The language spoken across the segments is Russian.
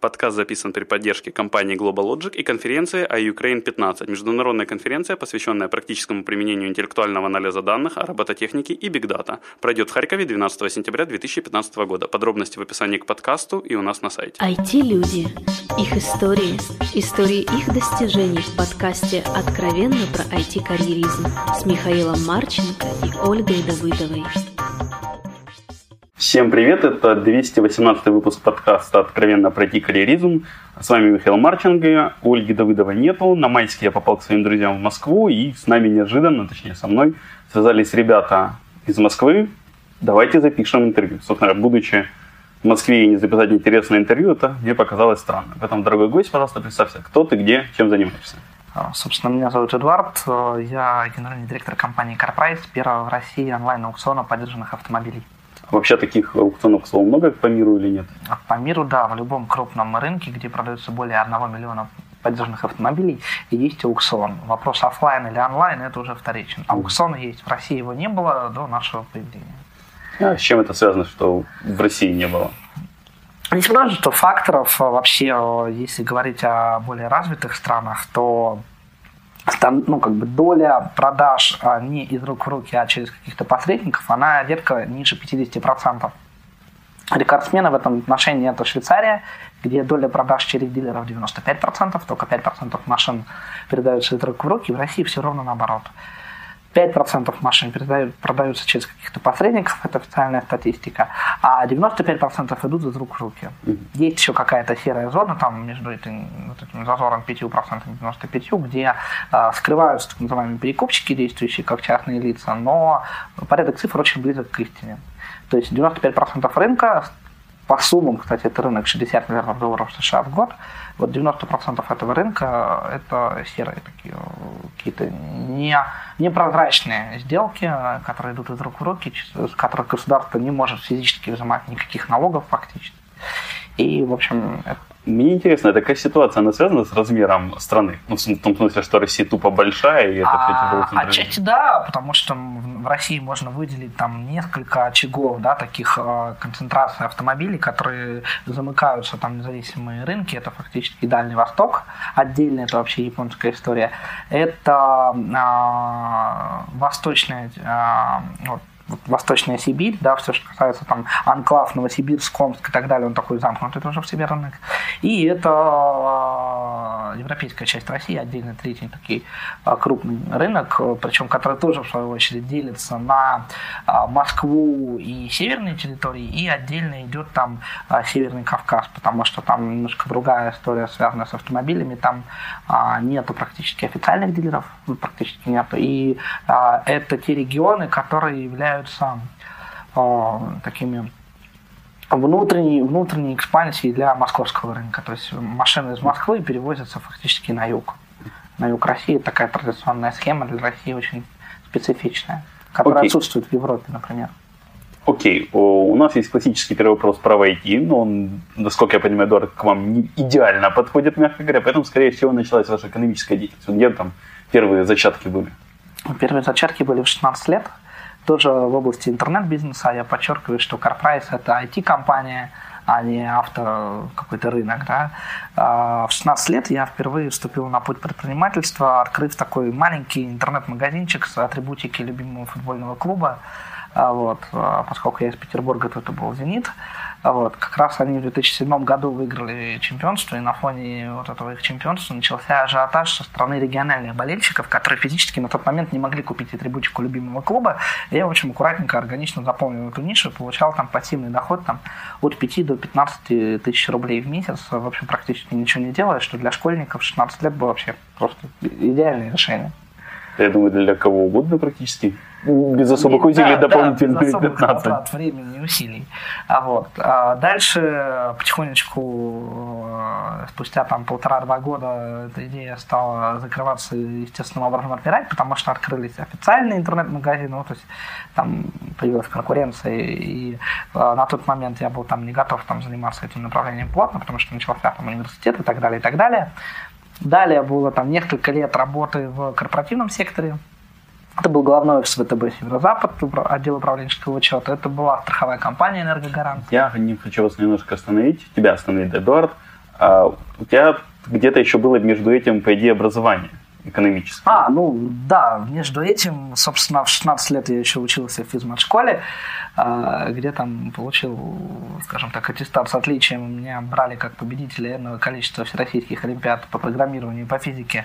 Подкаст записан при поддержке компании Global Logic и конференции iUkraine 15, международная конференция, посвященная практическому применению интеллектуального анализа данных, робототехники и бигдата. Пройдет в Харькове 12 сентября 2015 года. Подробности в описании к подкасту и у нас на сайте. IT-люди. Их истории. Истории их достижений в подкасте «Откровенно про IT-карьеризм» с Михаилом Марченко и Ольгой Давыдовой. Всем привет, это 218 выпуск подкаста «Откровенно пройти карьеризм». С вами Михаил Марченко, Ольги Давыдова нету. На майске я попал к своим друзьям в Москву, и с нами неожиданно, точнее со мной, связались ребята из Москвы. Давайте запишем интервью. Собственно, будучи в Москве и не записать интересное интервью, это мне показалось странно. Поэтому, дорогой гость, пожалуйста, представься, кто ты, где, чем занимаешься. А, собственно, меня зовут Эдуард, я генеральный директор компании CarPrice, первого в России онлайн-аукциона поддержанных автомобилей. Вообще таких аукционов, к слову, много по миру или нет? По миру, да, в любом крупном рынке, где продается более 1 миллиона поддержанных автомобилей, есть аукцион. Вопрос офлайн или онлайн, это уже вторичен. Аукцион есть. В России его не было до нашего появления. А с чем это связано, что в России не было? Есть множество факторов. Вообще, если говорить о более развитых странах, то там, ну, как бы доля продаж а, не из рук в руки, а через каких-то посредников, она редко ниже 50%. Рекордсмена в этом отношении это Швейцария, где доля продаж через дилеров 95%, только 5% машин передаются из рук в руки. В России все ровно наоборот. 5% машин продаются через каких-то посредников, это официальная статистика, а 95% идут из рук в руки. Есть еще какая-то серая зона там между этим, вот этим зазором 5% и 95%, где э, скрываются так называемые перекупщики, действующие как частные лица, но порядок цифр очень близок к истине. То есть 95% рынка по суммам, кстати, это рынок 60 миллиардов долларов США в год, вот 90% этого рынка – это серые такие какие-то не, непрозрачные сделки, которые идут из рук в руки, с которых государство не может физически взимать никаких налогов фактически. И, в общем, это мне интересно, такая ситуация, она связана с размером страны? Ну, в том смысле, что Россия тупо большая, и это а, все Отчасти да, потому что в России можно выделить там несколько очагов, да, таких э, концентраций автомобилей, которые замыкаются там независимые рынки. Это фактически Дальний Восток, отдельно это вообще японская история. Это э, восточная, э, вот, Восточная Сибирь, да, все, что касается там анклав, Новосибирск, Омск и так далее, он такой замкнутый тоже в себе рынок. И это европейская часть России, отдельно третий такой а, крупный рынок, причем который тоже, в свою очередь, делится на а, Москву и северные территории, и отдельно идет там Северный Кавказ, потому что там немножко другая история, связанная с автомобилями, там нету практически официальных дилеров, практически нету, и это те регионы, которые являются э, такими внутренней, внутренней экспансией для московского рынка. То есть машины из Москвы перевозятся фактически на юг. На юг России такая традиционная схема для России очень специфичная, которая okay. отсутствует в Европе, например. Окей, okay. у нас есть классический первый вопрос про IT, но он, насколько я понимаю, Эдуард, к вам не идеально подходит, мягко говоря, поэтому, скорее всего, началась ваша экономическая деятельность. Где там первые зачатки были? Первые зачатки были в 16 лет тоже в области интернет-бизнеса я подчеркиваю, что CarPrice – это IT-компания, а не авто какой-то рынок. Да. А, в 16 лет я впервые вступил на путь предпринимательства, открыв такой маленький интернет-магазинчик с атрибутики любимого футбольного клуба. А, вот, а, поскольку я из Петербурга, то это был «Зенит». Вот. Как раз они в 2007 году выиграли чемпионство, и на фоне вот этого их чемпионства начался ажиотаж со стороны региональных болельщиков, которые физически на тот момент не могли купить атрибутику любимого клуба. Я очень аккуратненько, органично заполнил эту нишу, получал там пассивный доход там, от 5 до 15 тысяч рублей в месяц, в общем, практически ничего не делая, что для школьников 16 лет было вообще просто идеальное решение. Я думаю, для кого угодно практически без особых усилий да, дополнительные да, без особых 15. Затрат времени и усилий. А вот. А дальше потихонечку, э, спустя там полтора-два года, эта идея стала закрываться естественным образом отмирать, потому что открылись официальные интернет-магазины, ну, то есть там появилась конкуренция, и э, на тот момент я был там не готов там заниматься этим направлением плотно, потому что начался там университет и так далее, и так далее. Далее было там несколько лет работы в корпоративном секторе, это был главной офис ВТБ Северо-Запад, отдел управленческого учета. Это была страховая компания «Энергогарант». Я не хочу вас немножко остановить, тебя остановить, Эдуард. А у тебя где-то еще было между этим, по идее, образование экономическое. А, ну да, между этим, собственно, в 16 лет я еще учился в физмат-школе, а, где там получил, скажем так, аттестат с отличием. Меня брали как победителя энного количества всероссийских олимпиад по программированию и по физике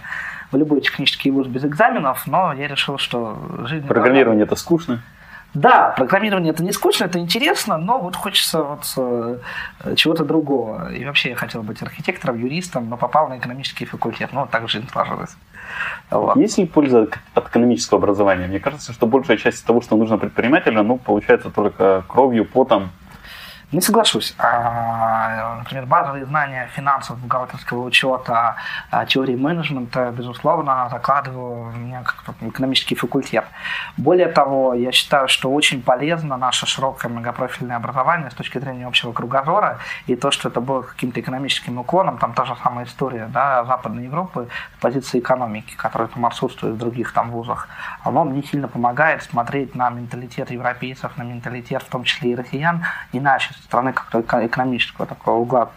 в любой технический вуз без экзаменов, но я решил, что жизнь... Программирование это скучно? Да, программирование это не скучно, это интересно, но вот хочется вот э, чего-то другого. И вообще я хотел быть архитектором, юристом, но попал на экономический факультет. Ну, вот так жизнь сложилась. Вот. Есть ли польза от экономического образования? Мне кажется, что большая часть того, что нужно предпринимателю, ну, получается только кровью, потом, не соглашусь. А, например, базовые знания финансов, бухгалтерского учета, а, теории менеджмента, безусловно, закладываю в меня как экономический факультет. Более того, я считаю, что очень полезно наше широкое многопрофильное образование с точки зрения общего кругозора, и то, что это было каким-то экономическим уклоном, там та же самая история да, Западной Европы с позиции экономики, которая там отсутствует в других там вузах, оно мне сильно помогает смотреть на менталитет европейцев, на менталитет в том числе и россиян иначе, страны как-то экономического такого угла.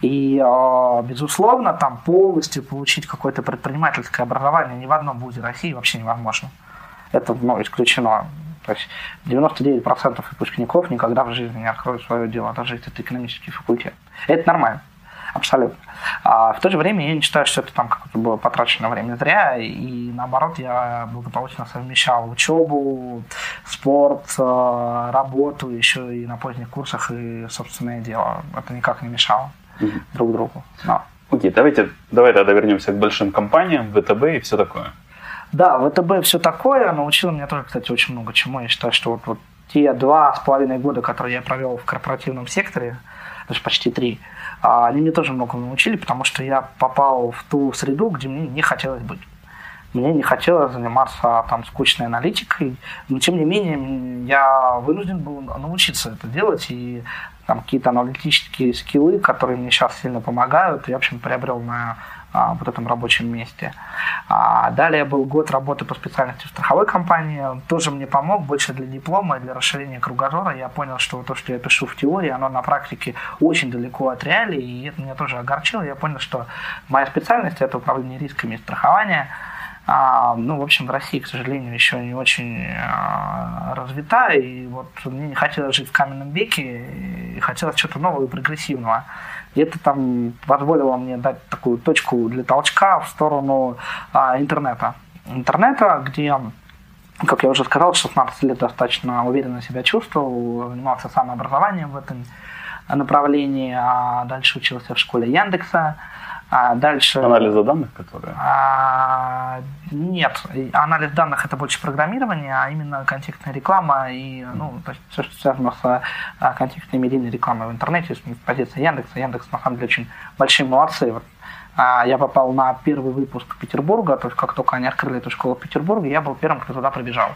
И, а, безусловно, там полностью получить какое-то предпринимательское образование ни в одном вузе России вообще невозможно. Это ну, исключено. То есть 99% выпускников никогда в жизни не откроют свое дело, даже если это экономический факультет. Это нормально. Абсолютно. А в то же время я не считаю, что это там как-то было потрачено время зря, и наоборот, я благополучно совмещал учебу, спорт, э, работу, еще и на поздних курсах, и собственное дело. Это никак не мешало mm-hmm. друг другу. Но. Окей, давайте, давай тогда вернемся к большим компаниям, ВТБ и все такое. Да, ВТБ все такое научило меня тоже, кстати, очень много чему. Я считаю, что вот, вот те два с половиной года, которые я провел в корпоративном секторе, даже почти три, а они мне тоже много научили, потому что я попал в ту среду, где мне не хотелось быть. Мне не хотелось заниматься там скучной аналитикой, но тем не менее я вынужден был научиться это делать, и там какие-то аналитические скиллы, которые мне сейчас сильно помогают, я, в общем, приобрел на а, вот этом рабочем месте. А далее был год работы по специальности в страховой компании. Тоже мне помог больше для диплома и для расширения кругозора. Я понял, что то, что я пишу в теории, оно на практике очень далеко от реалий, и это меня тоже огорчило. Я понял, что моя специальность – это управление рисками и страхование – а, ну, в общем, в России, к сожалению, еще не очень а, развита, и вот мне не хотелось жить в каменном веке, и хотелось чего-то нового и прогрессивного. И это там позволило мне дать такую точку для толчка в сторону а, интернета. Интернета, где как я уже сказал, 16 лет достаточно уверенно себя чувствовал, занимался самообразованием в этом направлении, а дальше учился в школе Яндекса, а дальше... Анализа данных, которые? А, нет, анализ данных это больше программирование, а именно контекстная реклама и ну, то есть все, что связано с а, контекстной медийной рекламой в интернете, с позиции Яндекса. Яндекс на самом деле очень большие молодцы. Вот, а, я попал на первый выпуск Петербурга, то есть как только они открыли эту школу в Петербурге, я был первым, кто туда пробежал.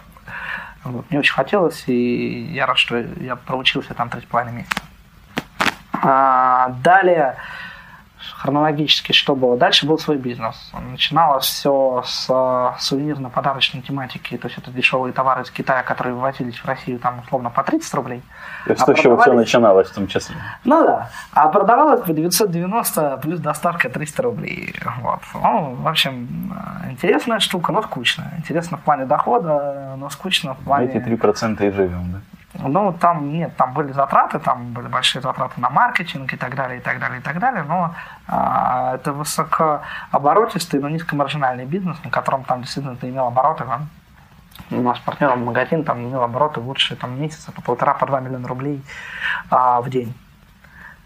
Вот, мне очень хотелось, и я рад, что я проучился там три с половиной месяца. А, далее хронологически, что было. Дальше был свой бизнес. Начиналось все с сувенирно-подарочной тематики, то есть это дешевые товары из Китая, которые вывозились в Россию там условно по 30 рублей. И а с чего все начиналось в том числе. Ну да. А продавалось по 990 плюс доставка 300 рублей. Вот. Ну, в общем, интересная штука, но скучная. Интересно в плане дохода, но скучно в плане... Эти 3% и живем, да? Ну, там нет, там были затраты, там были большие затраты на маркетинг и так далее, и так далее, и так далее, но а, это высокооборотистый, но низкомаржинальный бизнес, на котором там действительно ты имел обороты, да? у нас партнером магазин там имел обороты лучшие там месяца по полтора, по два миллиона рублей а, в день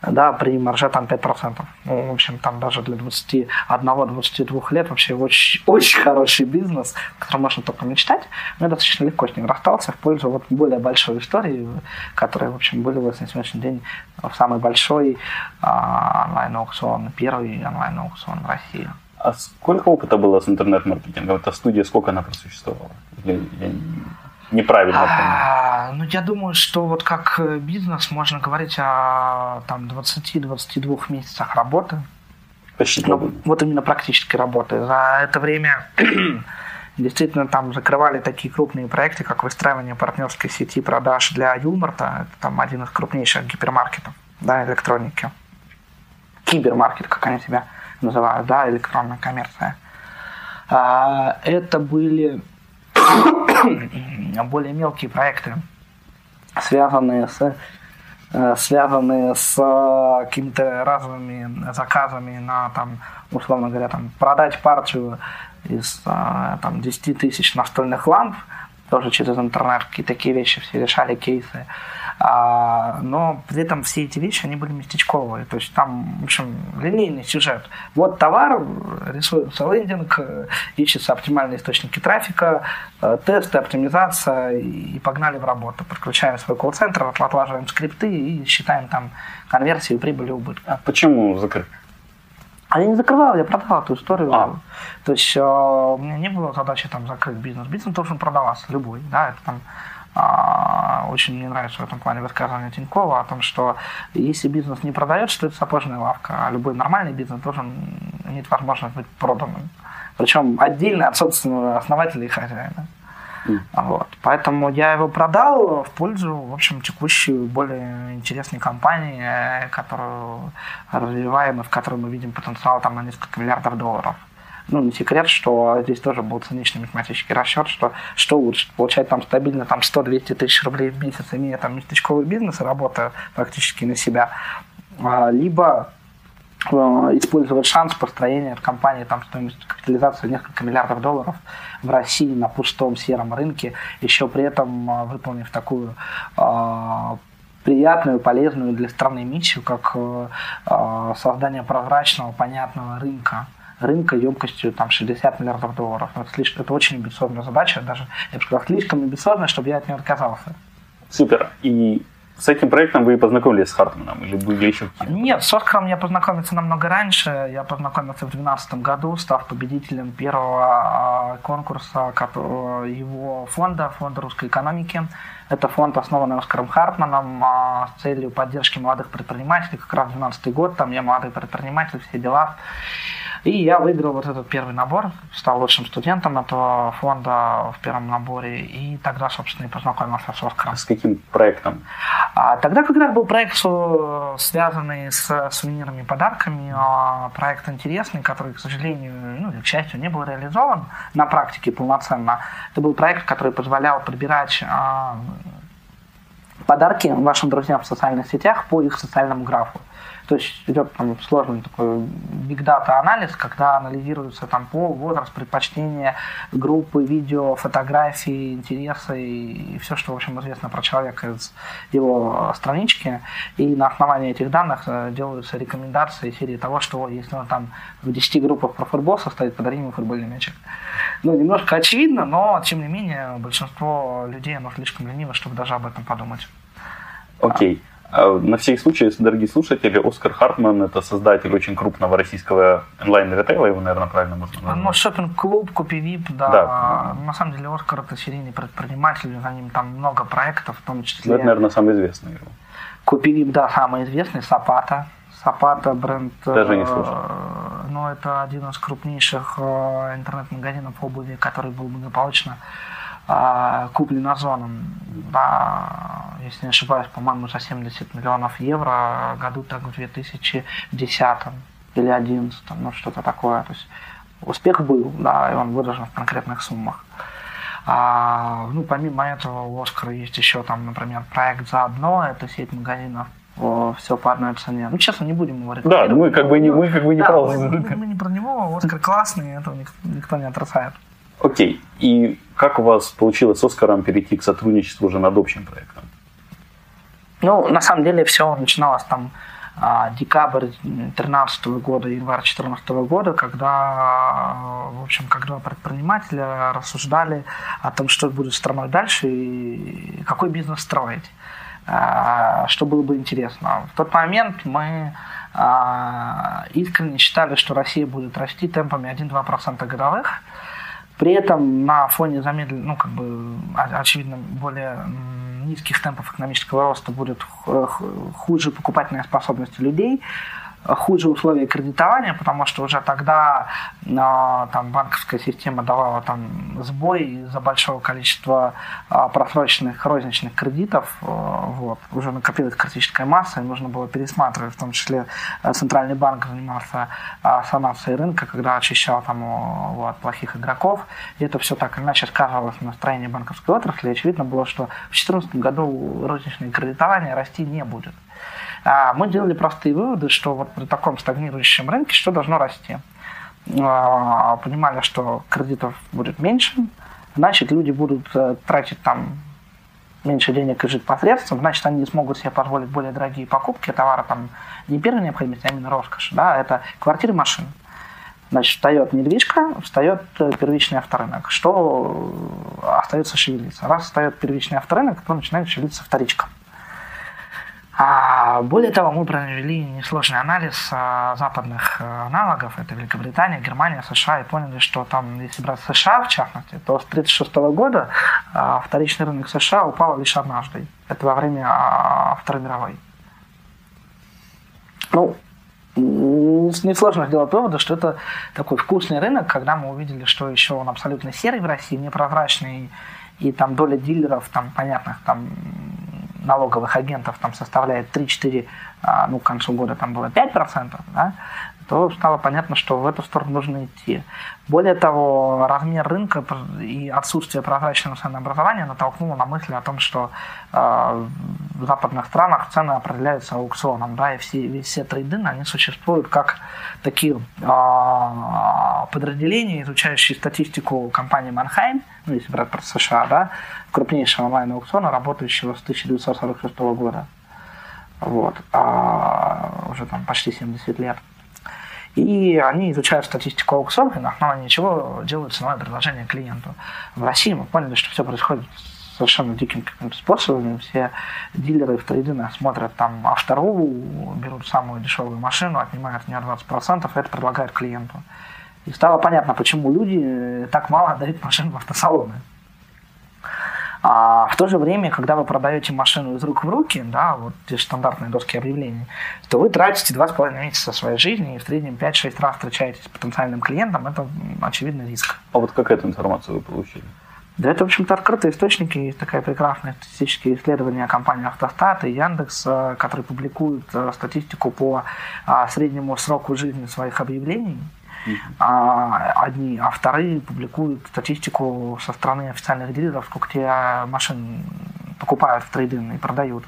да, при марже там 5%. Ну, в общем, там даже для 21-22 лет вообще очень, очень хороший бизнес, о котором можно только мечтать. Но я достаточно легко с ним расстался в пользу вот более большой истории, которая, в общем, вылилась на сегодняшний день в самый большой а, онлайн-аукцион, первый онлайн-аукцион в России. А сколько опыта было с интернет-маркетингом? Эта студия, сколько она просуществовала? Я, я неправильно а, Ну, я думаю, что вот как э, бизнес можно говорить о там 20-22 месяцах работы. Почти ну, Вот именно практической работы. За это время действительно там закрывали такие крупные проекты, как выстраивание партнерской сети продаж для Юлмарта. Это там один из крупнейших гипермаркетов да, электроники. кибермаркет, как они себя называют, да, электронная коммерция. А, это были более мелкие проекты, связанные с э, связанные с э, какими-то разовыми заказами на, там, условно говоря, там, продать партию из э, там, 10 тысяч настольных ламп, тоже через интернет, какие такие вещи все решали, кейсы. А, но при этом все эти вещи, они были местечковые. То есть там, в общем, линейный сюжет. Вот товар, рисуется лендинг, ищется оптимальные источники трафика, э, тесты, оптимизация, и погнали в работу. Подключаем свой колл-центр, отлаживаем скрипты и считаем там конверсию, прибыль убыток. А почему закрыт? А я не закрывал, я продавал эту историю. А. То есть э, у меня не было задачи там закрыть бизнес. Бизнес должен продаваться, любой. Да, это там очень мне нравится в этом плане высказывание Тинькова о том, что если бизнес не продается, то это сапожная лавка, а любой нормальный бизнес должен иметь возможность быть проданным. Причем отдельно от собственного основателя и хозяина. Mm. Вот. Поэтому я его продал в пользу, в общем, текущей, более интересной компании, которую развиваем и в которой мы видим потенциал там, на несколько миллиардов долларов ну, не секрет, что здесь тоже был циничный математический расчет, что что лучше, получать там стабильно там 100-200 тысяч рублей в месяц, имея там местечковый бизнес работая практически на себя, а, либо э, использовать шанс построения компании там стоимость капитализации несколько миллиардов долларов в России на пустом сером рынке, еще при этом э, выполнив такую э, приятную, полезную для страны миссию, как создание прозрачного, понятного рынка рынка емкостью там 60 миллиардов долларов. Это, слишком, это очень амбициозная задача, даже, я бы сказал, слишком амбициозная, чтобы я от нее отказался. Супер. И с этим проектом вы познакомились с Хартманом или были еще какие-то? Нет, с Оскаром я познакомился намного раньше. Я познакомился в 2012 году, став победителем первого а, конкурса его фонда, фонда русской экономики. Это фонд, основанный Оскаром Хартманом а, с целью поддержки молодых предпринимателей. Как раз 2012 год, там я молодой предприниматель, все дела. И я выиграл вот этот первый набор, стал лучшим студентом этого фонда в первом наборе, и тогда, собственно, и познакомился с Оскаром. С каким проектом? А, тогда как раз был проект, связанный с сувенирами и подарками, а, проект интересный, который, к сожалению, ну, к счастью, не был реализован на практике полноценно. Это был проект, который позволял подбирать а, подарки вашим друзьям в социальных сетях по их социальному графу. То есть идет там сложный такой big data анализ, когда анализируется там пол, возраст, предпочтения, группы, видео, фотографии, интересы и все, что, в общем, известно про человека из его странички. И на основании этих данных э, делаются рекомендации серии того, что если он там в 10 группах про футбол состоит, подари ему футбольный мячик. Ну, немножко очевидно, но, тем не менее, большинство людей, оно слишком лениво, чтобы даже об этом подумать. Окей. Okay. А на всякий случай, если, дорогие слушатели, Оскар Хартман – это создатель очень крупного российского онлайн-ритейла, его, наверное, правильно можно назвать. Ну, шопинг-клуб, Купи Вип, да. да. На самом деле, Оскар – это серийный предприниматель, за ним там много проектов, в том числе… Ну, это, наверное, самый известный его. Купи Вип, да, самый известный, Сапата. Сапата бренд… Даже не слышал. Э, ну, это один из крупнейших э, интернет-магазинов обуви, который был благополучно куплен Озоном, да, если не ошибаюсь, по-моему, за 70 миллионов евро году так в 2010 или 2011, ну что-то такое. То есть успех был, да, и он выражен в конкретных суммах. А, ну, помимо этого, у Оскара есть еще там, например, проект «Заодно», это сеть магазинов все по одной цене. Ну, честно, не будем его Да, мы как бы не, мы как бы не да, про мы, мы не про него, Оскар классный, этого никто, никто не отрицает. Окей. И как у вас получилось с Оскаром перейти к сотрудничеству уже над общим проектом? Ну, на самом деле все начиналось там а, декабрь 2013 года, январь 2014 года, когда, в общем, когда предприниматели рассуждали о том, что будет страной дальше и какой бизнес строить, а, что было бы интересно. В тот момент мы а, искренне считали, что Россия будет расти темпами 1-2% годовых, при этом на фоне замедленного, ну, как бы, очевидно, более низких темпов экономического роста будет хуже покупательная способность людей, хуже условия кредитования, потому что уже тогда э, там банковская система давала там сбой из-за большого количества э, просроченных розничных кредитов. Э, вот. Уже накопилась критическая масса, и нужно было пересматривать, в том числе э, Центральный банк занимался э, санацией рынка, когда очищал там вот, плохих игроков. И это все так иначе сказывалось на настроении банковской отрасли. И очевидно было, что в 2014 году розничное кредитование расти не будет. А мы делали простые выводы, что вот при таком стагнирующем рынке что должно расти. А, понимали, что кредитов будет меньше, значит, люди будут э, тратить там меньше денег и жить посредством, значит, они не смогут себе позволить более дорогие покупки товара там не первой необходимости, а именно роскошь, да, это квартиры, машины. Значит, встает недвижка, встает э, первичный авторынок. Что остается шевелиться? Раз встает первичный авторынок, то начинает шевелиться вторичка. А более того, мы провели несложный анализ а, западных а, аналогов, это Великобритания, Германия, США, и поняли, что там, если брать США в частности, то с 1936 года а, вторичный рынок США упал лишь однажды. Это во время а, Второй мировой. Ну, несложно сделать выводы, что это такой вкусный рынок, когда мы увидели, что еще он абсолютно серый в России, непрозрачный, и там доля дилеров, там, понятных, там, налоговых агентов там составляет 3-4, а, ну, к концу года там было 5%, да, то стало понятно, что в эту сторону нужно идти. Более того, размер рынка и отсутствие прозрачного ценообразования натолкнуло на мысли о том, что э, в западных странах цены определяются аукционом, да, и все, все трейды, они существуют как такие э, подразделения, изучающие статистику компании Манхайм, ну, если брать про США, да, крупнейшего онлайн-аукциона, работающего с 1946 года. Вот. А уже там почти 70 лет. И они изучают статистику аукционов и на основании чего делают ценовое предложение клиенту. В России мы поняли, что все происходит совершенно диким каким-то способом. Все дилеры в трейдинах смотрят там автору, берут самую дешевую машину, отнимают от нее 20%, и это предлагают клиенту. И стало понятно, почему люди так мало отдают машин в автосалоны. А в то же время, когда вы продаете машину из рук в руки, да, вот стандартные доски объявлений, то вы тратите 2,5 месяца своей жизни и в среднем 5-6 раз встречаетесь с потенциальным клиентом. Это очевидный риск. А вот как эту информацию вы получили? Да, это, в общем-то, открытые источники. Есть такая прекрасная статистические исследования компании Автостат и Яндекс, э, которые публикуют э, статистику по а, среднему сроку жизни своих объявлений а, одни, а вторые публикуют статистику со стороны официальных дилеров, сколько те машин покупают в трейдинг и продают.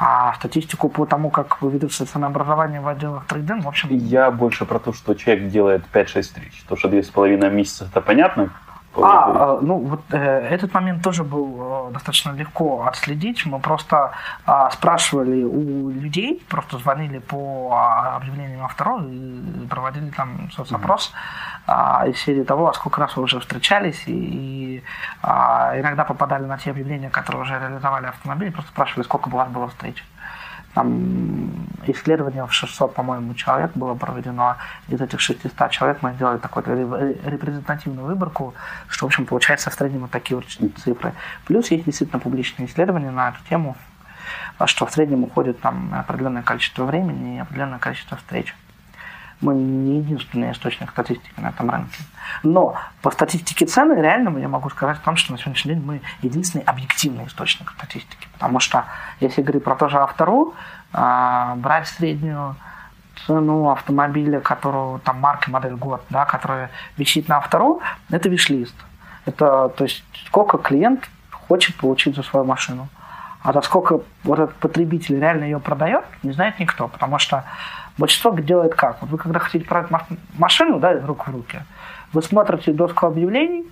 А статистику по тому, как ведутся ценообразование в отделах трейдинг, в общем... Я больше про то, что человек делает 5-6 встреч. То, что 2,5 месяца, это понятно. А, ну вот э, этот момент тоже был э, достаточно легко отследить. Мы просто э, спрашивали у людей, просто звонили по а, объявлениям авторов и проводили там соцопрос mm-hmm. э, из серии того, а сколько раз вы уже встречались, и, и э, иногда попадали на те объявления, которые уже реализовали автомобили, просто спрашивали, сколько у вас было встреч. Там исследование в 600, по-моему, человек было проведено. Из этих 600 человек мы сделали такую репрезентативную выборку, что, в общем, получается в среднем вот такие вот цифры. Плюс есть действительно публичные исследования на эту тему, что в среднем уходит там определенное количество времени и определенное количество встреч. Мы не единственный источник статистики на этом рынке. Но по статистике цены реально я могу сказать о том, что на сегодняшний день мы единственный объективный источник статистики. Потому что если говорить про то же автору, а, брать среднюю цену автомобиля, которого там марка, модель, год, да, которая висит на автору, это виш-лист. Это то есть сколько клиент хочет получить за свою машину. А за сколько вот этот потребитель реально ее продает, не знает никто. Потому что Большинство делает как? Вот вы когда хотите продать машину, да, из рук в руки, вы смотрите доску объявлений,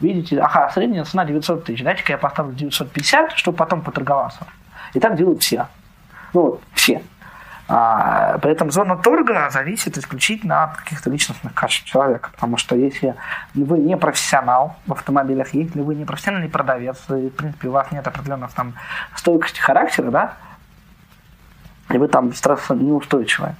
видите, ага, средняя цена 900 тысяч, дайте-ка я поставлю 950, чтобы потом поторговаться. И так делают все. Ну, вот, все. А, при этом зона торга зависит исключительно от каких-то личностных качеств человека. Потому что если вы не профессионал в автомобилях, если вы не профессиональный продавец, и, в принципе, у вас нет определенных там стойкости характера, да, и вы там стрессо неустойчивые,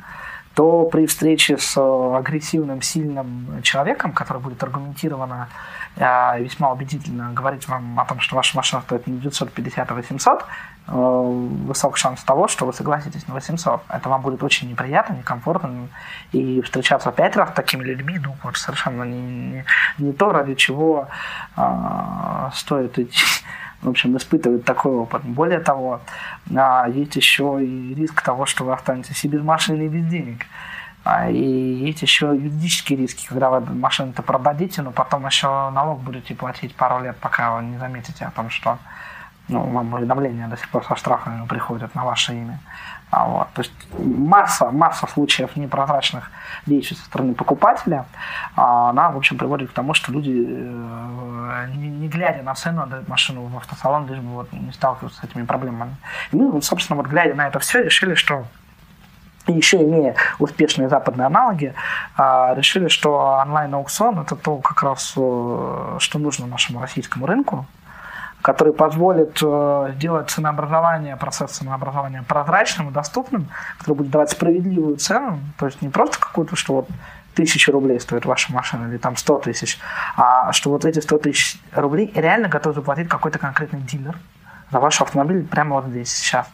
то при встрече с э, агрессивным, сильным человеком, который будет аргументированно э, весьма убедительно говорить вам о том, что ваша машина стоит не 950, а 800, высок шанс того, что вы согласитесь на 800. Это вам будет очень неприятно, некомфортно. И встречаться пять раз с такими людьми, ну, вот совершенно не, не, не то, ради чего э, стоит идти в общем, испытывать такой опыт. Более того, а, есть еще и риск того, что вы останетесь и без машины, и без денег. А, и есть еще юридические риски, когда вы машину-то продадите, но потом еще налог будете платить пару лет, пока вы не заметите о том, что ну, вам уведомления до сих пор со штрафами приходят на ваше имя. А вот, то есть масса, масса случаев непрозрачных действий со стороны покупателя, а она, в общем, приводит к тому, что люди, э, не, глядя на цену, отдают машину в автосалон, лишь бы вот не сталкиваться с этими проблемами. И мы, собственно, вот глядя на это все, решили, что еще имея успешные западные аналоги, а, решили, что онлайн-аукцион это то, как раз, э, что нужно нашему российскому рынку, который позволит э, сделать ценообразование, процесс ценообразования прозрачным и доступным, который будет давать справедливую цену, то есть не просто какую-то, что вот тысяча рублей стоит ваша машина, или там 100 тысяч, а что вот эти 100 тысяч рублей реально готов заплатить какой-то конкретный дилер за ваш автомобиль прямо вот здесь, сейчас.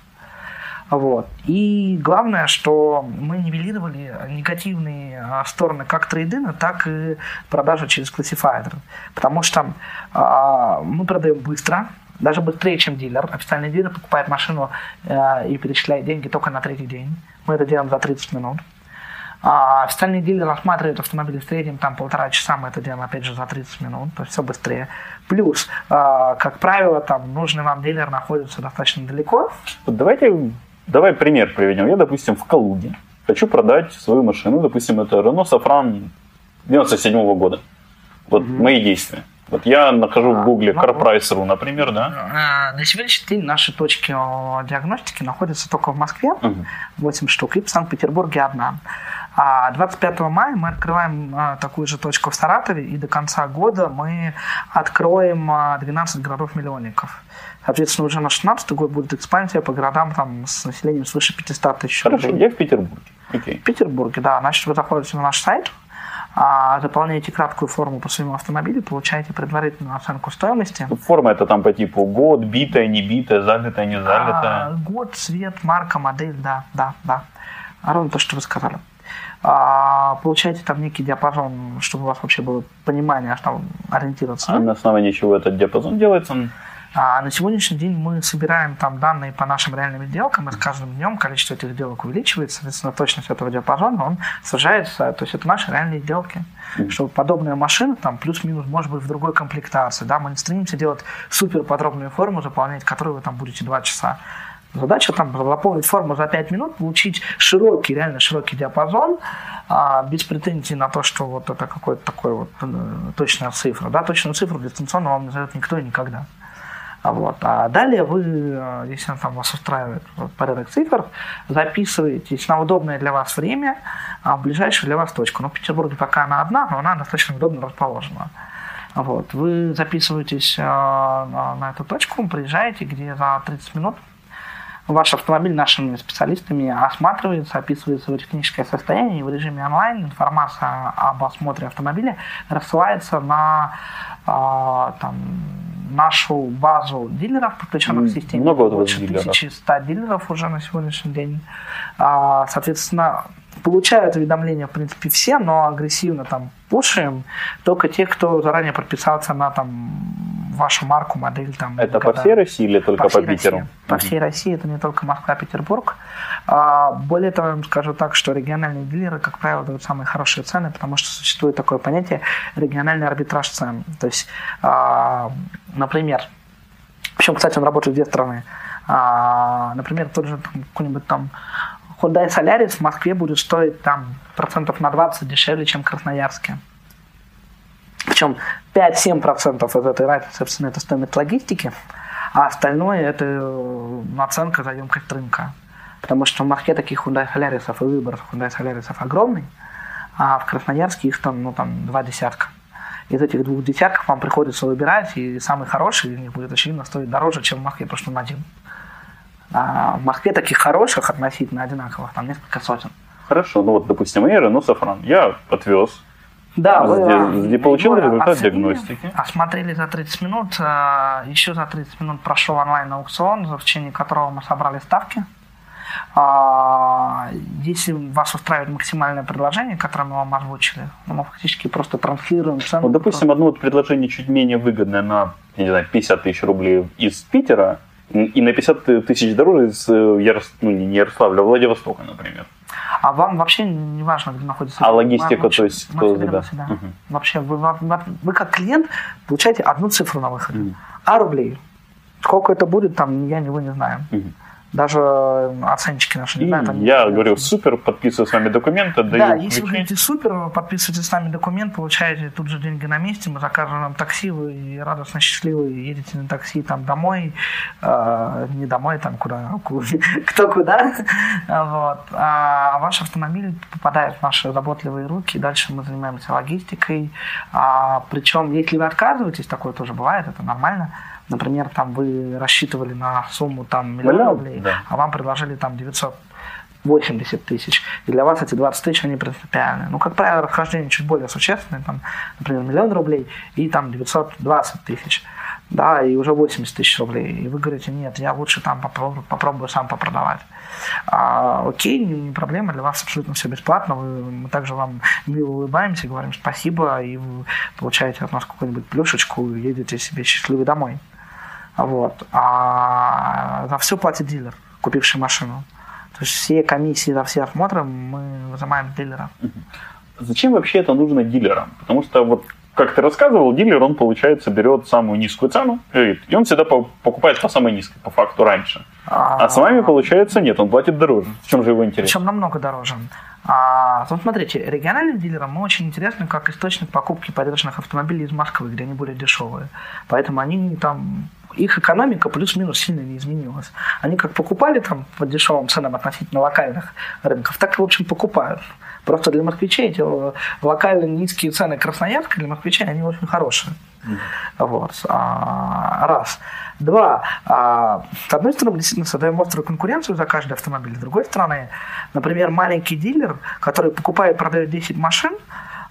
Вот. И главное, что мы нивелировали негативные а, стороны как трейдина, так и продажи через классифайдер. Потому что а, мы продаем быстро, даже быстрее, чем дилер. Официальный дилер покупает машину а, и перечисляет деньги только на третий день. Мы это делаем за 30 минут. А официальный дилер рассматривает автомобиль в среднем там полтора часа, мы это делаем опять же за 30 минут, то есть все быстрее. Плюс, а, как правило, там нужный вам дилер находится достаточно далеко. Давайте Давай пример приведем. Я, допустим, в Калуге хочу продать свою машину, допустим, это Renault Safran 97 -го года. Вот угу. мои действия. Вот я нахожу в Гугле ну, CarPrice.ru, например, да? А, на сегодняшний день наши точки диагностики находятся только в Москве, угу. 8 штук, и в Санкт-Петербурге одна. А 25 мая мы открываем а, такую же точку в Саратове, и до конца года мы откроем 12 городов-миллионников. Соответственно, уже на 16 год будет экспансия по городам там, с населением свыше 500 тысяч Хорошо, я в Петербурге. Okay. В Петербурге, да. Значит, вы заходите на наш сайт, а, заполняете краткую форму по своему автомобилю, получаете предварительную оценку стоимости. Форма это там по типу год, битая, не битая, залитая, не залитая. А, год, цвет, марка, модель, да, да, да. Ровно то, что вы сказали. А, получаете там некий диапазон, чтобы у вас вообще было понимание, а что ориентироваться. А на основании чего этот диапазон делается? А на сегодняшний день мы собираем там данные по нашим реальным сделкам, и с каждым днем количество этих сделок увеличивается, соответственно, точность этого диапазона, он сужается, то есть это наши реальные сделки. Mm-hmm. Что подобная машина там плюс-минус может быть в другой комплектации, да, мы не стремимся делать супер подробную форму, заполнять которую вы там будете два часа. Задача там заполнить форму за 5 минут, получить широкий, реально широкий диапазон, а, без претензий на то, что вот это какой-то такой вот э, точная цифра. Да, точную цифру дистанционно вам не назовет никто и никогда. А вот. А далее вы, э, если там вас устраивает порядок цифр, записываетесь на удобное для вас время а в ближайшую для вас точку. Ну, в Петербурге пока она одна, но она достаточно удобно расположена. Вот. Вы записываетесь э, на, эту точку, приезжаете, где за 30 минут ваш автомобиль нашими специалистами осматривается, описывается его техническое состояние, в режиме онлайн информация об осмотре автомобиля рассылается на э, там, нашу базу дилеров, подключенных к системе. Много больше 1100 дилеров уже на сегодняшний день. А, соответственно, получают уведомления, в принципе, все, но агрессивно там пушаем только те, кто заранее подписался на там вашу марку, модель. Там, это когда... по всей России или только по, по Питеру? России. По всей России, это не только Москва, Петербург. А, более того, я вам скажу так, что региональные дилеры, как правило, дают самые хорошие цены, потому что существует такое понятие региональный арбитраж цен. То есть, а, например, причем, кстати, он работает в две стороны. А, например, тот же какой-нибудь там Hyundai Solaris в Москве будет стоить там процентов на 20 дешевле, чем в Красноярске. Причем 5-7% из этой разницы, собственно, это стоимость логистики, а остальное это э, наценка за емкость рынка. Потому что в Москве таких Hyundai Solaris и выбор Hyundai Solaris огромный, а в Красноярске их там, ну, там два десятка. Из этих двух десятков вам приходится выбирать, и самый хороший из них будет, очевидно, стоить дороже, чем в Москве, потому что он один. А в Москве таких хороших относительно одинаковых, там несколько сотен. Хорошо, ну вот, допустим, я Renault Safran, я отвез, Да, вы, где, где получил результат оценили, диагностики. Осмотрели за 30 минут. а, Еще за 30 минут прошел онлайн-аукцион, в течение которого мы собрали ставки. А, Если вас устраивает максимальное предложение, которое мы вам озвучили, ну, мы фактически просто транслируем цену. Вот, допустим, одно вот предложение чуть менее выгодное на, я не знаю, 50 тысяч рублей из Питера и на 50 тысяч дороже из э, Ярос... ну, не Ярославля, а Владивостока, например. А вам вообще не важно, где находится. А логистика, Вам- то есть, кто- да. Мгм. Вообще, вы, вы- вы как клиент получаете одну цифру на выходе. Мгм. А рублей. Сколько это будет, там я не вы не знаем. Мгм. Даже э, оценщики наши не знают. они я говорю, супер, подписываю с вами документы, Да, даю если вы ключи. говорите супер, вы подписываете с нами документ, получаете тут же деньги на месте, мы закажем вам такси, вы радостно счастливы, едете на такси там домой, э, не домой, там куда, ку- кто куда, вот. А ваш автомобиль попадает в наши заботливые руки, дальше мы занимаемся логистикой, А, причем если вы отказываетесь, такое тоже бывает, это нормально, Например, там вы рассчитывали на сумму там миллион Миллион, рублей, да. а вам предложили там 900 80 тысяч. И для вас эти 20 тысяч, они принципиальны. Ну, как правило, расхождение чуть более существенное, там, например, миллион рублей и там 920 тысяч. Да, и уже 80 тысяч рублей. И вы говорите, нет, я лучше там попробую, попробую сам попродавать. А, окей, не, не проблема, для вас абсолютно все бесплатно. Вы- мы также вам мило улыбаемся, говорим спасибо, и вы получаете от нас какую-нибудь плюшечку и едете себе счастливы домой. Вот. А за все платит дилер, купивший машину. То есть все комиссии за все осмотры мы взимаем дилера. Зачем вообще это нужно дилерам? Потому что вот как ты рассказывал, дилер, он, получается, берет самую низкую цену, и он всегда по- покупает по самой низкой, по факту, раньше. А с вами, получается, нет, он платит дороже. В чем же его интерес? Причем намного дороже. А, вот смотрите, региональным дилерам мы очень интересны как источник покупки подержанных автомобилей из Москвы, где они более дешевые. Поэтому они там их экономика плюс-минус сильно не изменилась. Они как покупали там по дешевым ценам относительно локальных рынков, так и, в общем, покупают. Просто для москвичей эти э, локальные низкие цены Красноярска для москвичей, они очень хорошие. Вот. А, раз. Два. А, с одной стороны, мы действительно создаем острую конкуренцию за каждый автомобиль. С другой стороны, например, маленький дилер, который покупает и продает 10 машин,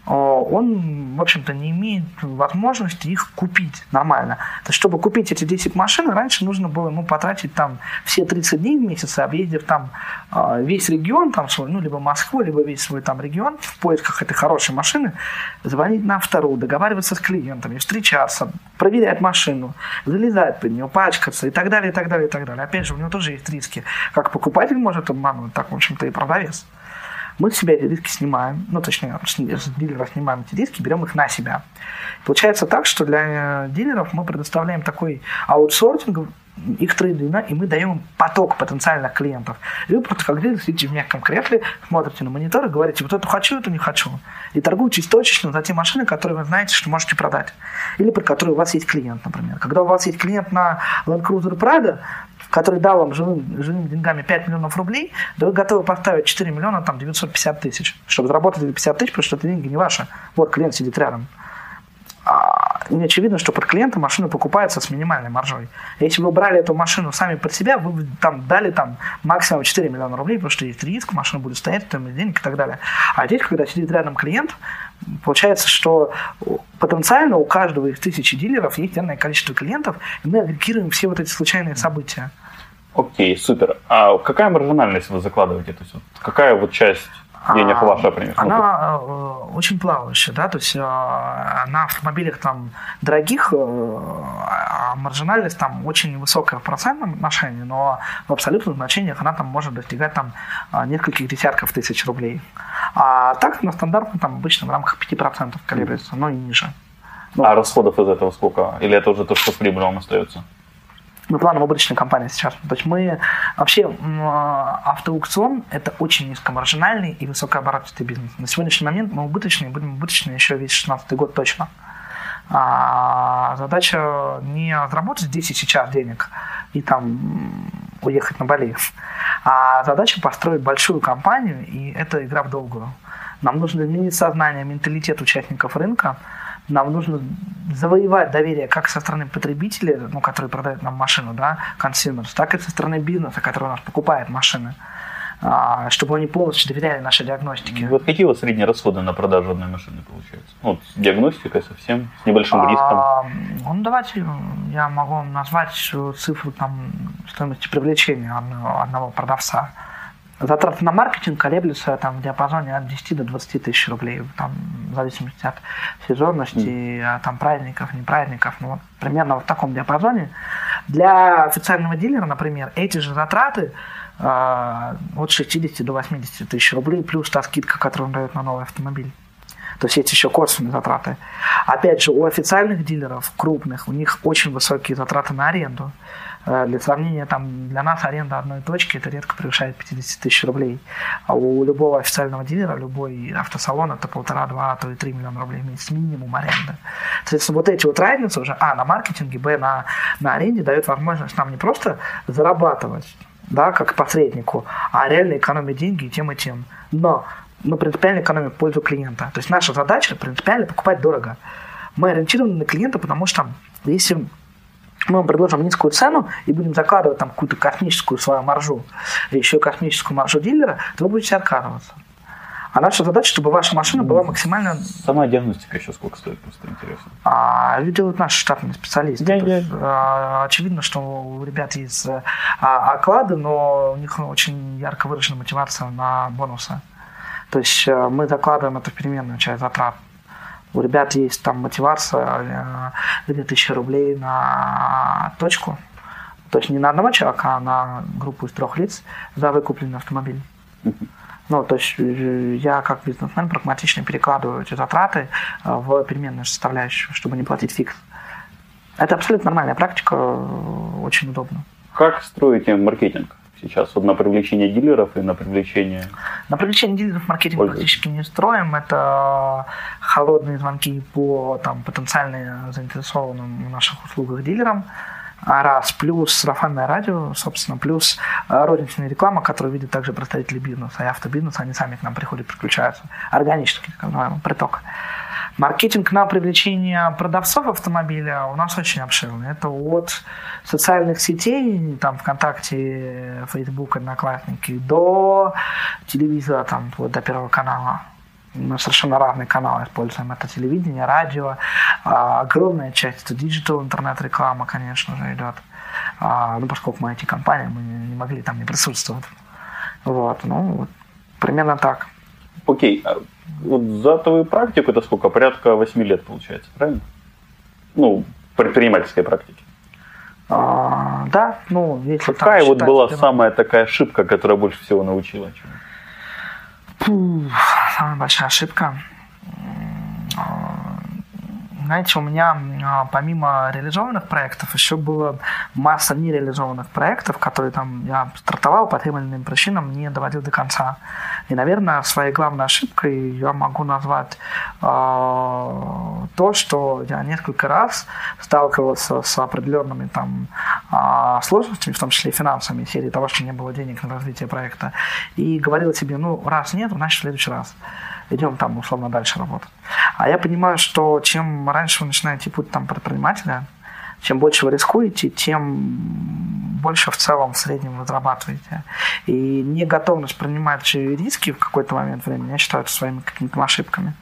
он, в общем-то, не имеет возможности их купить нормально. То есть, чтобы купить эти 10 машин, раньше нужно было ему потратить там все 30 дней в месяц, объездив там а, весь регион, там свой, ну, либо Москву, либо весь свой там регион в поисках этой хорошей машины, звонить на вторую, договариваться с клиентами, встречаться, проверять машину, залезать под нее, пачкаться и так далее, и так далее, и так далее. Опять же, у него тоже есть риски. Как покупатель может обмануть, так, в общем-то, и продавец. Мы с себя эти риски снимаем, ну, точнее, с дилера снимаем эти риски, берем их на себя. Получается так, что для э, дилеров мы предоставляем такой аутсортинг их трейдина, и мы даем им поток потенциальных клиентов. И вы просто как дилер сидите в мягком кресле, смотрите на монитор и говорите, вот это хочу, это не хочу. И торгуетесь точечно за те машины, которые вы знаете, что можете продать. Или про которые у вас есть клиент, например. Когда у вас есть клиент на Land Cruiser Prado, который дал вам живым, живыми деньгами 5 миллионов рублей, да вы готовы поставить 4 миллиона, там 950 тысяч, чтобы заработать эти 50 тысяч, потому что это деньги не ваши. Вот клиент сидит рядом. Очевидно, что под клиента машина покупается с минимальной маржой. Если вы брали эту машину сами под себя, вы бы там дали там максимум 4 миллиона рублей, потому что есть риск, машина будет стоять, стоимость денег и так далее. А здесь, когда сидит рядом клиент, получается, что потенциально у каждого из тысячи дилеров есть энное количество клиентов, и мы агрегируем все вот эти случайные события. Окей, супер. А какая маржинальность вы закладываете? То есть, какая вот часть денег А, ваша? Ну, Она э, очень плавающая, да, то есть э, на автомобилях там дорогих э, а маржинальность там очень высокая в процентном отношении, но в абсолютных значениях она там может достигать там э, нескольких десятков тысяч рублей. А так на стандартном там обычно в рамках 5% колеблется, но и ниже. Ну, А расходов из этого сколько? Или это уже то, что с прибылью вам остается? Мы планово убыточная компания сейчас. То есть мы вообще м, автоаукцион это очень низкомаржинальный и высокооборотистый бизнес. На сегодняшний момент мы убыточные, будем убыточные еще весь 16 год точно. А задача не заработать здесь и сейчас денег и там уехать на Бали, а задача построить большую компанию, и это игра в долгую. Нам нужно изменить сознание, менталитет участников рынка, нам нужно завоевать доверие как со стороны потребителей, ну, которые продают нам машину, да, consumers, так и со стороны бизнеса, который у нас покупает машины. а, чтобы они полностью доверяли нашей диагностике. Вот какие вот средние расходы на продажу одной машины получаются? Ну, вот с диагностикой совсем, с небольшим а, риском. Ну, давайте я могу назвать цифру там, стоимости привлечения одного продавца. Затраты на маркетинг колеблются там, в диапазоне от 10 до 20 тысяч рублей, там, в зависимости от сезонности, mm. там, праздников, не праздников. Ну, вот, примерно в таком диапазоне. Для официального дилера, например, эти же затраты э, от 60 до 80 тысяч рублей, плюс та скидка, которую он дает на новый автомобиль. То есть есть еще косвенные затраты. Опять же, у официальных дилеров, крупных, у них очень высокие затраты на аренду. Э, для сравнения, там, для нас аренда одной точки это редко превышает 50 тысяч рублей. А у любого официального дилера, любой автосалон это полтора-два, а то и три миллиона рублей в месяц минимум аренда. Соответственно, вот эти вот разницы уже, а, на маркетинге, б, на, на аренде дают возможность нам не просто зарабатывать, да, как посреднику, а реально экономить деньги и тем и тем. Но мы принципиально экономим пользу клиента. То есть наша задача принципиально покупать дорого. Мы ориентированы на клиента, потому что если мы вам предложим низкую цену и будем закладывать там какую-то космическую свою маржу, еще космическую маржу дилера, то вы будете отказываться. А наша задача, чтобы ваша машина была максимально... Сама диагностика еще сколько стоит, просто интересно. А, делают наши штатные специалисты. Я, я... А, очевидно, что у ребят есть а, оклады, но у них очень ярко выражена мотивация на бонусы. То есть а, мы закладываем это в переменную часть затрат. У ребят есть там мотивация 2000 э, рублей на точку. То есть не на одного человека, а на группу из трех лиц за выкупленный автомобиль. Ну, то есть э, я как бизнесмен прагматично перекладываю эти затраты э, в переменную составляющую, чтобы не платить фикс. Это абсолютно нормальная практика, очень удобно. Как строите маркетинг? Сейчас? Вот на привлечение дилеров и на привлечение... На привлечение дилеров маркетинг практически не строим. Это холодные звонки по там, потенциально заинтересованным в наших услугах дилерам. А раз, плюс сарафанное радио, собственно, плюс э, розничная реклама, которую видят также представители бизнеса и автобизнеса, они сами к нам приходят, подключаются. Органический, так называемый, приток. Маркетинг на привлечение продавцов автомобиля у нас очень обширный. Это от социальных сетей, там ВКонтакте, Facebook, Одноклассники, до телевизора, там, вот, до Первого канала. Мы совершенно разные каналы используем. Это телевидение, радио. А, огромная часть это digital, интернет-реклама, конечно же, идет. А, ну, поскольку мы IT-компания, мы не могли там не присутствовать. Вот, ну, вот, примерно так. Окей, а вот за твою практику это сколько? Порядка 8 лет получается, правильно? Ну, предпринимательской практики. А, да, ну, если Какая там, вот была это... самая такая ошибка, которая больше всего научила? Чему? самая большая ошибка. Знаете, у меня а, помимо реализованных проектов еще было масса нереализованных проектов, которые там я стартовал по тем или иным причинам, не доводил до конца. И, наверное, своей главной ошибкой я могу назвать э, то, что я несколько раз сталкивался с определенными там э, сложностями, в том числе и финансовыми, серии того, что не было денег на развитие проекта, и говорил себе, ну, раз нет, значит, в следующий раз идем там условно дальше работать. А я понимаю, что чем раньше вы начинаете путь там предпринимателя, чем больше вы рискуете, тем больше в целом в среднем вы зарабатываете. И неготовность принимать риски в какой-то момент времени, я считаю, это своими какими-то ошибками.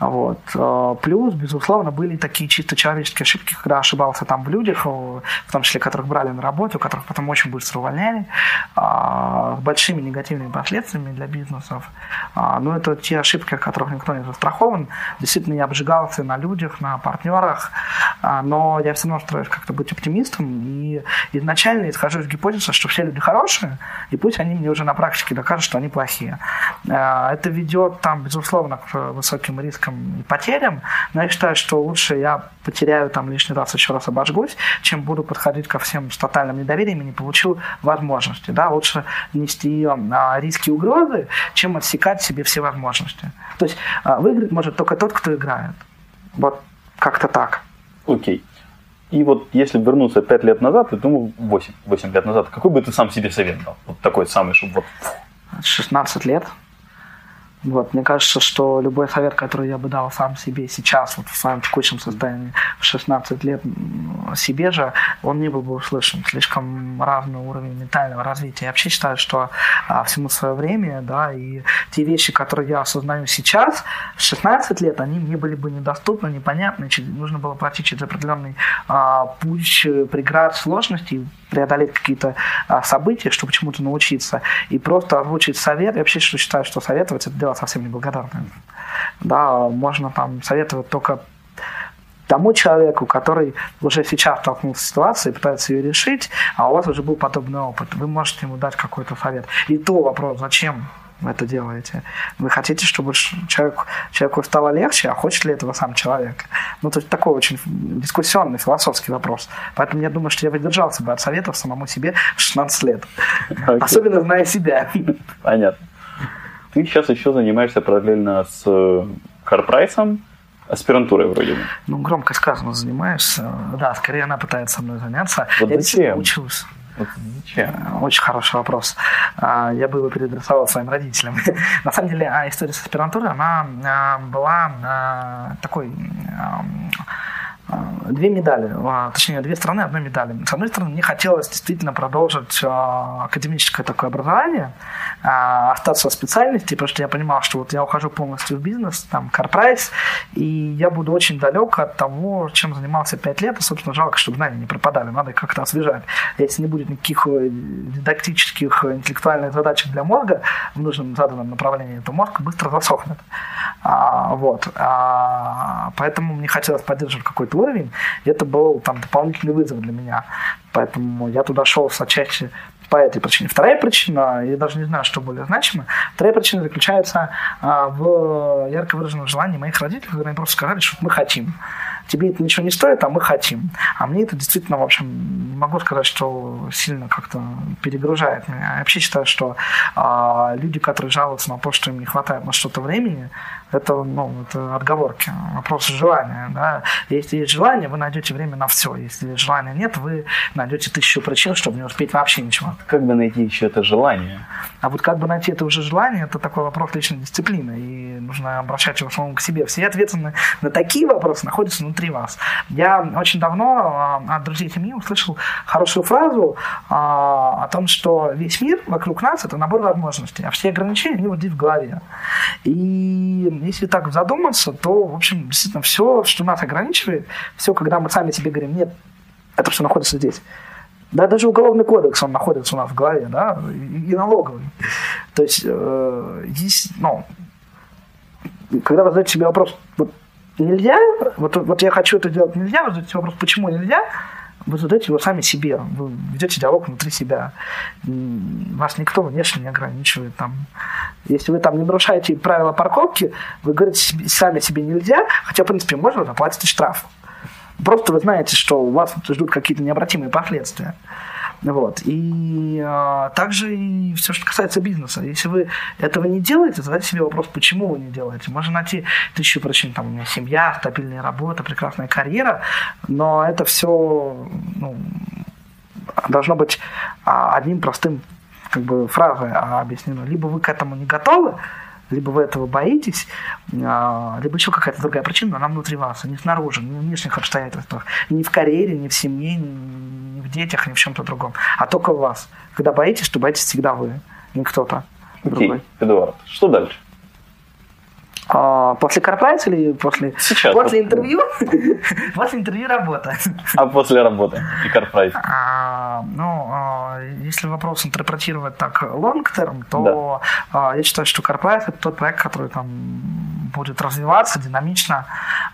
Вот. Э, плюс, безусловно, были такие чисто человеческие ошибки, когда ошибался там в людях, в том числе, которых брали на работу, которых потом очень быстро увольняли, а, с большими негативными последствиями для бизнесов. А, но это те ошибки, от которых никто не застрахован. Действительно, я обжигался на людях, на партнерах, а, но я все равно стараюсь как-то быть оптимистом и изначально исхожу из гипотезы, что все люди хорошие, и пусть они мне уже на практике докажут, что они плохие. Это ведет там, безусловно, к высоким рискам и потерям, но я считаю, что лучше я потеряю там лишний раз, еще раз обожгусь, чем буду подходить ко всем с тотальным недоверием и не получил возможности. Да? Лучше нести а, риски и угрозы, чем отсекать себе все возможности. То есть а, выиграть может только тот, кто играет. Вот как-то так. Окей. И вот если вернуться 5 лет назад, я думаю, 8, 8 лет назад, какой бы ты сам себе совет дал? Вот такой самый, чтобы вот... 16 лет. Вот, мне кажется, что любой совет, который я бы дал сам себе сейчас, вот в своем текущем состоянии, в 16 лет себе же, он не был бы услышан. Слишком разный уровень ментального развития. Я вообще считаю, что а, всему свое время, да, и те вещи, которые я осознаю сейчас, в 16 лет, они мне были бы недоступны, непонятны, нужно было пройти через определенный а, путь преград, сложностей, преодолеть какие-то а, события, чтобы чему-то научиться, и просто озвучить совет. Я вообще считаю, что советовать это дело совсем неблагодарное. Да, можно там советовать только тому человеку, который уже сейчас столкнулся с ситуацией, пытается ее решить, а у вас уже был подобный опыт. Вы можете ему дать какой-то совет. И то вопрос, зачем вы это делаете? Вы хотите, чтобы человек, человеку стало легче, а хочет ли этого сам человек? Ну, то есть такой очень дискуссионный, философский вопрос. Поэтому я думаю, что я выдержался бы от советов самому себе в 16 лет. Okay. Особенно зная себя. Понятно. Ты сейчас еще занимаешься параллельно с Карпрайсом, э, аспирантурой вроде бы. Ну, громко сказано, занимаешься. Да, скорее она пытается со мной заняться. Вот я зачем? учился. Вот зачем? Очень хороший вопрос. А, я бы его переадресовал своим родителям. На самом деле, а, история с аспирантурой, она а, была такой две медали, точнее, две стороны одной медали. С одной стороны, мне хотелось действительно продолжить академическое такое образование, остаться в специальности, потому что я понимал, что вот я ухожу полностью в бизнес, там, карпрайс, и я буду очень далек от того, чем занимался пять лет, и, собственно, жалко, чтобы знания не пропадали, надо как-то освежать. Если не будет никаких э, дидактических, э, интеллектуальных задач для мозга в нужном заданном направлении, то мозг быстро засохнет. А, вот. А, поэтому мне хотелось поддерживать какой-то уровень, это был там дополнительный вызов для меня. Поэтому я туда шел отчасти по этой причине. Вторая причина, я даже не знаю, что более значимо, вторая причина заключается а, в ярко выраженном желании моих родителей, они просто сказали, что мы хотим тебе это ничего не стоит, а мы хотим. А мне это действительно, в общем, не могу сказать, что сильно как-то перегружает меня. Я вообще считаю, что а, люди, которые жалуются на то, что им не хватает на что-то времени, это, ну, это отговорки, вопрос желания. Да? Если есть желание, вы найдете время на все. Если желания нет, вы найдете тысячу причин, чтобы не успеть вообще ничего. Как бы найти еще это желание? А вот как бы найти это уже желание, это такой вопрос личной дисциплины. И нужно обращать его к себе. Все ответы на такие вопросы находятся внутри вас. Я очень давно а, от друзей семьи услышал хорошую фразу а, о том, что весь мир вокруг нас – это набор возможностей, а все ограничения, они вот здесь в голове. И если так задуматься, то, в общем, действительно, все, что нас ограничивает, все, когда мы сами себе говорим, нет, это все находится здесь. Да, даже уголовный кодекс, он находится у нас в голове, да, и, и налоговый. То есть, э, есть, ну, когда вы задаете себе вопрос, вот нельзя, вот, вот я хочу это делать нельзя, вы задаете вопрос, почему нельзя, вы задаете его сами себе, вы ведете диалог внутри себя. Вас никто внешне не ограничивает. Там. Если вы там не нарушаете правила парковки, вы говорите себе, сами себе нельзя, хотя, в принципе, можно заплатить штраф. Просто вы знаете, что у вас ждут какие-то необратимые последствия. Вот. И а, также и все, что касается бизнеса. Если вы этого не делаете, задайте себе вопрос, почему вы не делаете. Можно найти тысячу причин. Там у меня семья, стабильная работа, прекрасная карьера, но это все ну, должно быть а, одним простым как бы фразой объяснено. Либо вы к этому не готовы, либо вы этого боитесь, а, либо еще какая-то другая причина, но она внутри вас, а не снаружи, не в внешних обстоятельствах, не в карьере, не в семье, не в детях, не в чем-то другом, а только в вас. Когда боитесь, то боитесь всегда вы, не кто-то Окей, другой. Эдуард, что дальше? А, после корпорации или после, Сейчас, после интервью? после интервью работа. А после работы и корпорации? А, ну, а, если вопрос интерпретировать так long term, то да. а, я считаю, что корпорация это тот проект, который там будет развиваться динамично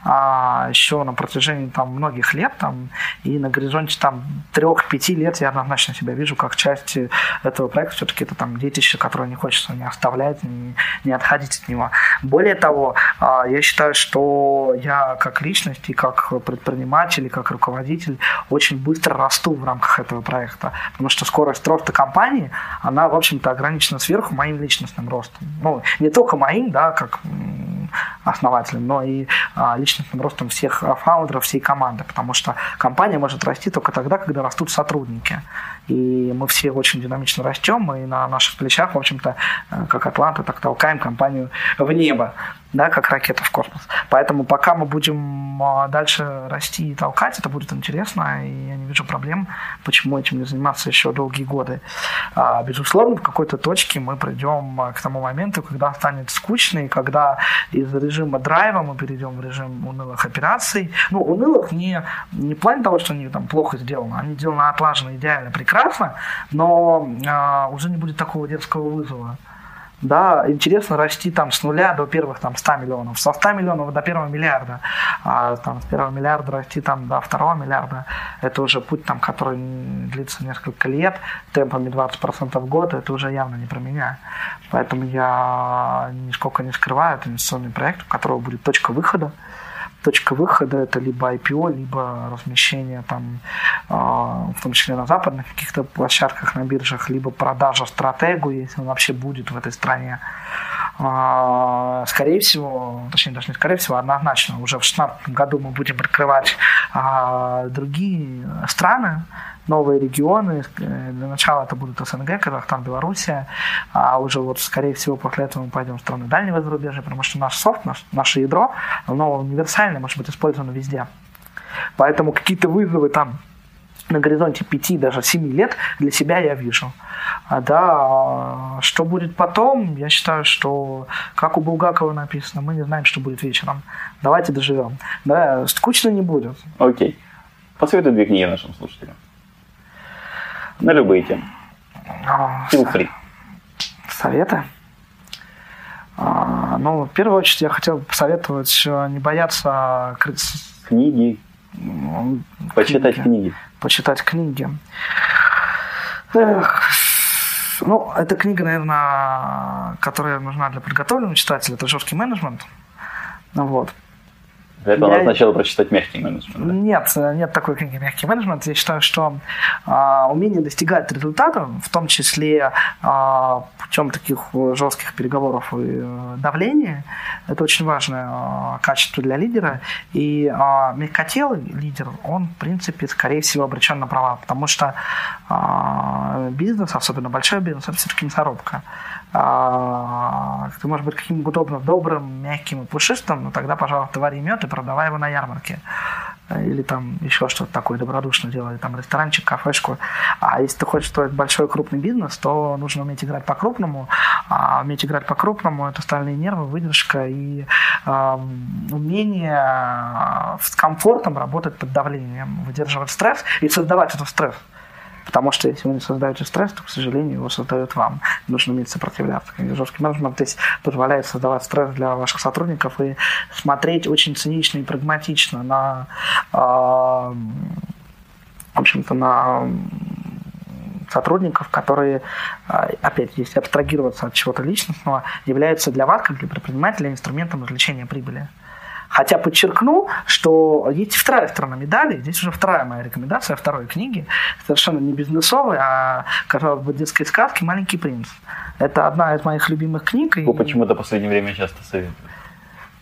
а, еще на протяжении там многих лет там и на горизонте там трех-пяти лет я однозначно себя вижу как часть этого проекта все-таки это там детище, которое не хочется не оставлять, не, не отходить от него. Более того, того, а, я считаю, что я как личность и как предприниматель, и как руководитель очень быстро расту в рамках этого проекта, потому что скорость роста компании, она, в общем-то, ограничена сверху моим личностным ростом. Ну, не только моим, да, как основателем, но и а, личностным ростом всех фаундеров, всей команды, потому что компания может расти только тогда, когда растут сотрудники. И мы все очень динамично растем, и на наших плечах, в общем-то, э, как Атланта, так толкаем компанию в небо да, как ракета в космос. Поэтому пока мы будем а, дальше расти и толкать, это будет интересно, и я не вижу проблем, почему этим не заниматься еще долгие годы. А, безусловно, в какой-то точке мы придем а, к тому моменту, когда станет скучно, и когда из режима драйва мы перейдем в режим унылых операций. Ну, унылых не, не в плане того, что они там плохо сделаны, они сделаны отлаженно, идеально, прекрасно, но уже не будет такого детского вызова да, интересно расти там с нуля до первых там 100 миллионов, со 100 миллионов до первого миллиарда, а там с первого миллиарда расти там до второго миллиарда, это уже путь там, который длится несколько лет, темпами 20% в год, это уже явно не про меня. Поэтому я нисколько не скрываю, это инвестиционный проект, у которого будет точка выхода, точка выхода это либо IPO, либо размещение там, а, в том числе на западных каких-то площадках, на биржах, либо продажа стратегу, если он вообще будет в этой стране. А, скорее всего, точнее даже не скорее всего, однозначно, уже в 2016 году мы будем открывать а, другие страны, новые регионы. Э, для начала это будут СНГ, Казахстан, Белоруссия. А уже вот, скорее всего, после этого мы пойдем в страны дальнего зарубежья, потому что наш софт, наш, наше ядро, оно универсальное, может быть использовано везде. Поэтому какие-то вызовы там на горизонте 5, даже 7 лет для себя я вижу. А да, что будет потом, я считаю, что, как у Булгакова написано, мы не знаем, что будет вечером. Давайте доживем. Да, скучно не будет. Окей. Посоветуй две книги нашим слушателям. На любые темы. Feel free. Советы? А, ну, в первую очередь я хотел посоветовать не бояться... Книги. Почитать книги. Почитать книги. Эх, ну, эта книга, наверное, которая нужна для подготовленного читателя, это жесткий менеджмент. Вот. Для этого я... надо сначала прочитать мягкий менеджмент. Да? Нет, нет такой книги «Мягкий менеджмент». Я считаю, что а, умение достигать результата, в том числе а, путем таких жестких переговоров и э, давления, это очень важное а, качество для лидера. И а, мягкотелый лидер, он, в принципе, скорее всего, обречен на права, потому что а, бизнес, особенно большой бизнес, это все-таки мясорубка ты можешь быть каким удобно добрым, мягким и пушистым, но тогда, пожалуйста, вари мед и продавай его на ярмарке. Или там еще что-то такое добродушно делать, там ресторанчик, кафешку. А если ты хочешь строить большой крупный бизнес, то нужно уметь играть по-крупному. А уметь играть по-крупному – это стальные нервы, выдержка и э, умение с комфортом работать под давлением, выдерживать стресс и создавать этот стресс. Потому что если вы не создаете стресс, то, к сожалению, его создают вам. Нужно уметь сопротивляться. Жесткий менеджмент здесь позволяет создавать стресс для ваших сотрудников и смотреть очень цинично и прагматично на, э, в общем-то, на сотрудников, которые, а, опять, если абстрагироваться от чего-то личностного, являются для вас, как для предпринимателя, инструментом извлечения прибыли. Хотя подчеркну, что есть вторая сторона медали, здесь уже вторая моя рекомендация второй книги, совершенно не бизнесовой, а, казалось бы, детской сказки «Маленький принц». Это одна из моих любимых книг. Вы и... почему-то в последнее время часто советуете.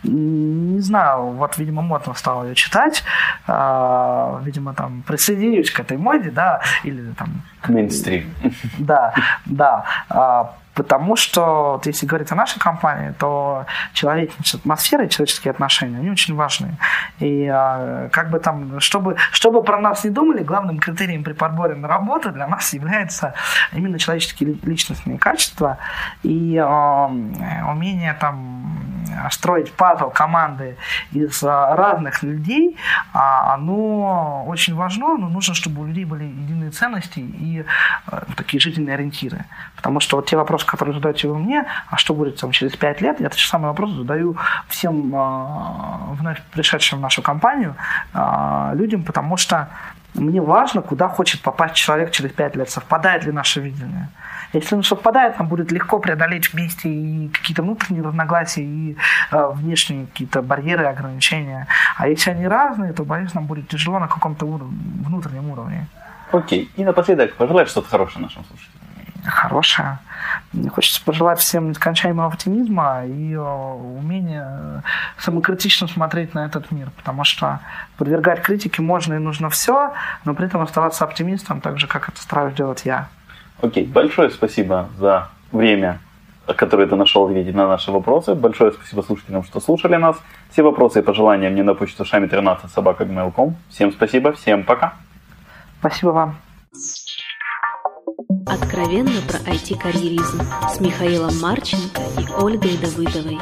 Не знаю, вот, видимо, модно стало ее читать. А, видимо, там присоединюсь к этой моде, да, или там... К мейнстрим. Да, да. А, Потому что, вот, если говорить о нашей компании, то человеческая атмосфера и человеческие отношения, они очень важны. И а, как бы там, чтобы, чтобы про нас не думали, главным критерием при подборе на работу для нас является именно человеческие личностные качества и а, умение там строить пазл команды из а, разных людей, а, оно очень важно, но нужно, чтобы у людей были единые ценности и а, такие жизненные ориентиры. Потому что вот те вопросы, которые задаете вы мне, а что будет там через пять лет, я тот же самый вопрос задаю всем вновь пришедшим в нашу компанию людям, потому что мне важно, куда хочет попасть человек через пять лет, совпадает ли наше видение. Если он совпадает, нам будет легко преодолеть вместе и какие-то внутренние разногласия, и э, внешние какие-то барьеры, ограничения. А если они разные, то, боюсь, нам будет тяжело на каком-то уровне, внутреннем уровне. Окей. И напоследок, пожелай что-то хорошее нашим слушателям. хорошее. Мне хочется пожелать всем нескончаемого оптимизма и умения самокритично смотреть на этот мир, потому что подвергать критике можно и нужно все, но при этом оставаться оптимистом, так же, как это стараюсь делать я. Окей, большое спасибо за время, которое ты нашел ответить на наши вопросы. Большое спасибо слушателям, что слушали нас. Все вопросы и пожелания мне на почту шами 13 собака Всем спасибо, всем пока. Спасибо вам. Откровенно про IT-карьеризм с Михаилом Марченко и Ольгой Давыдовой.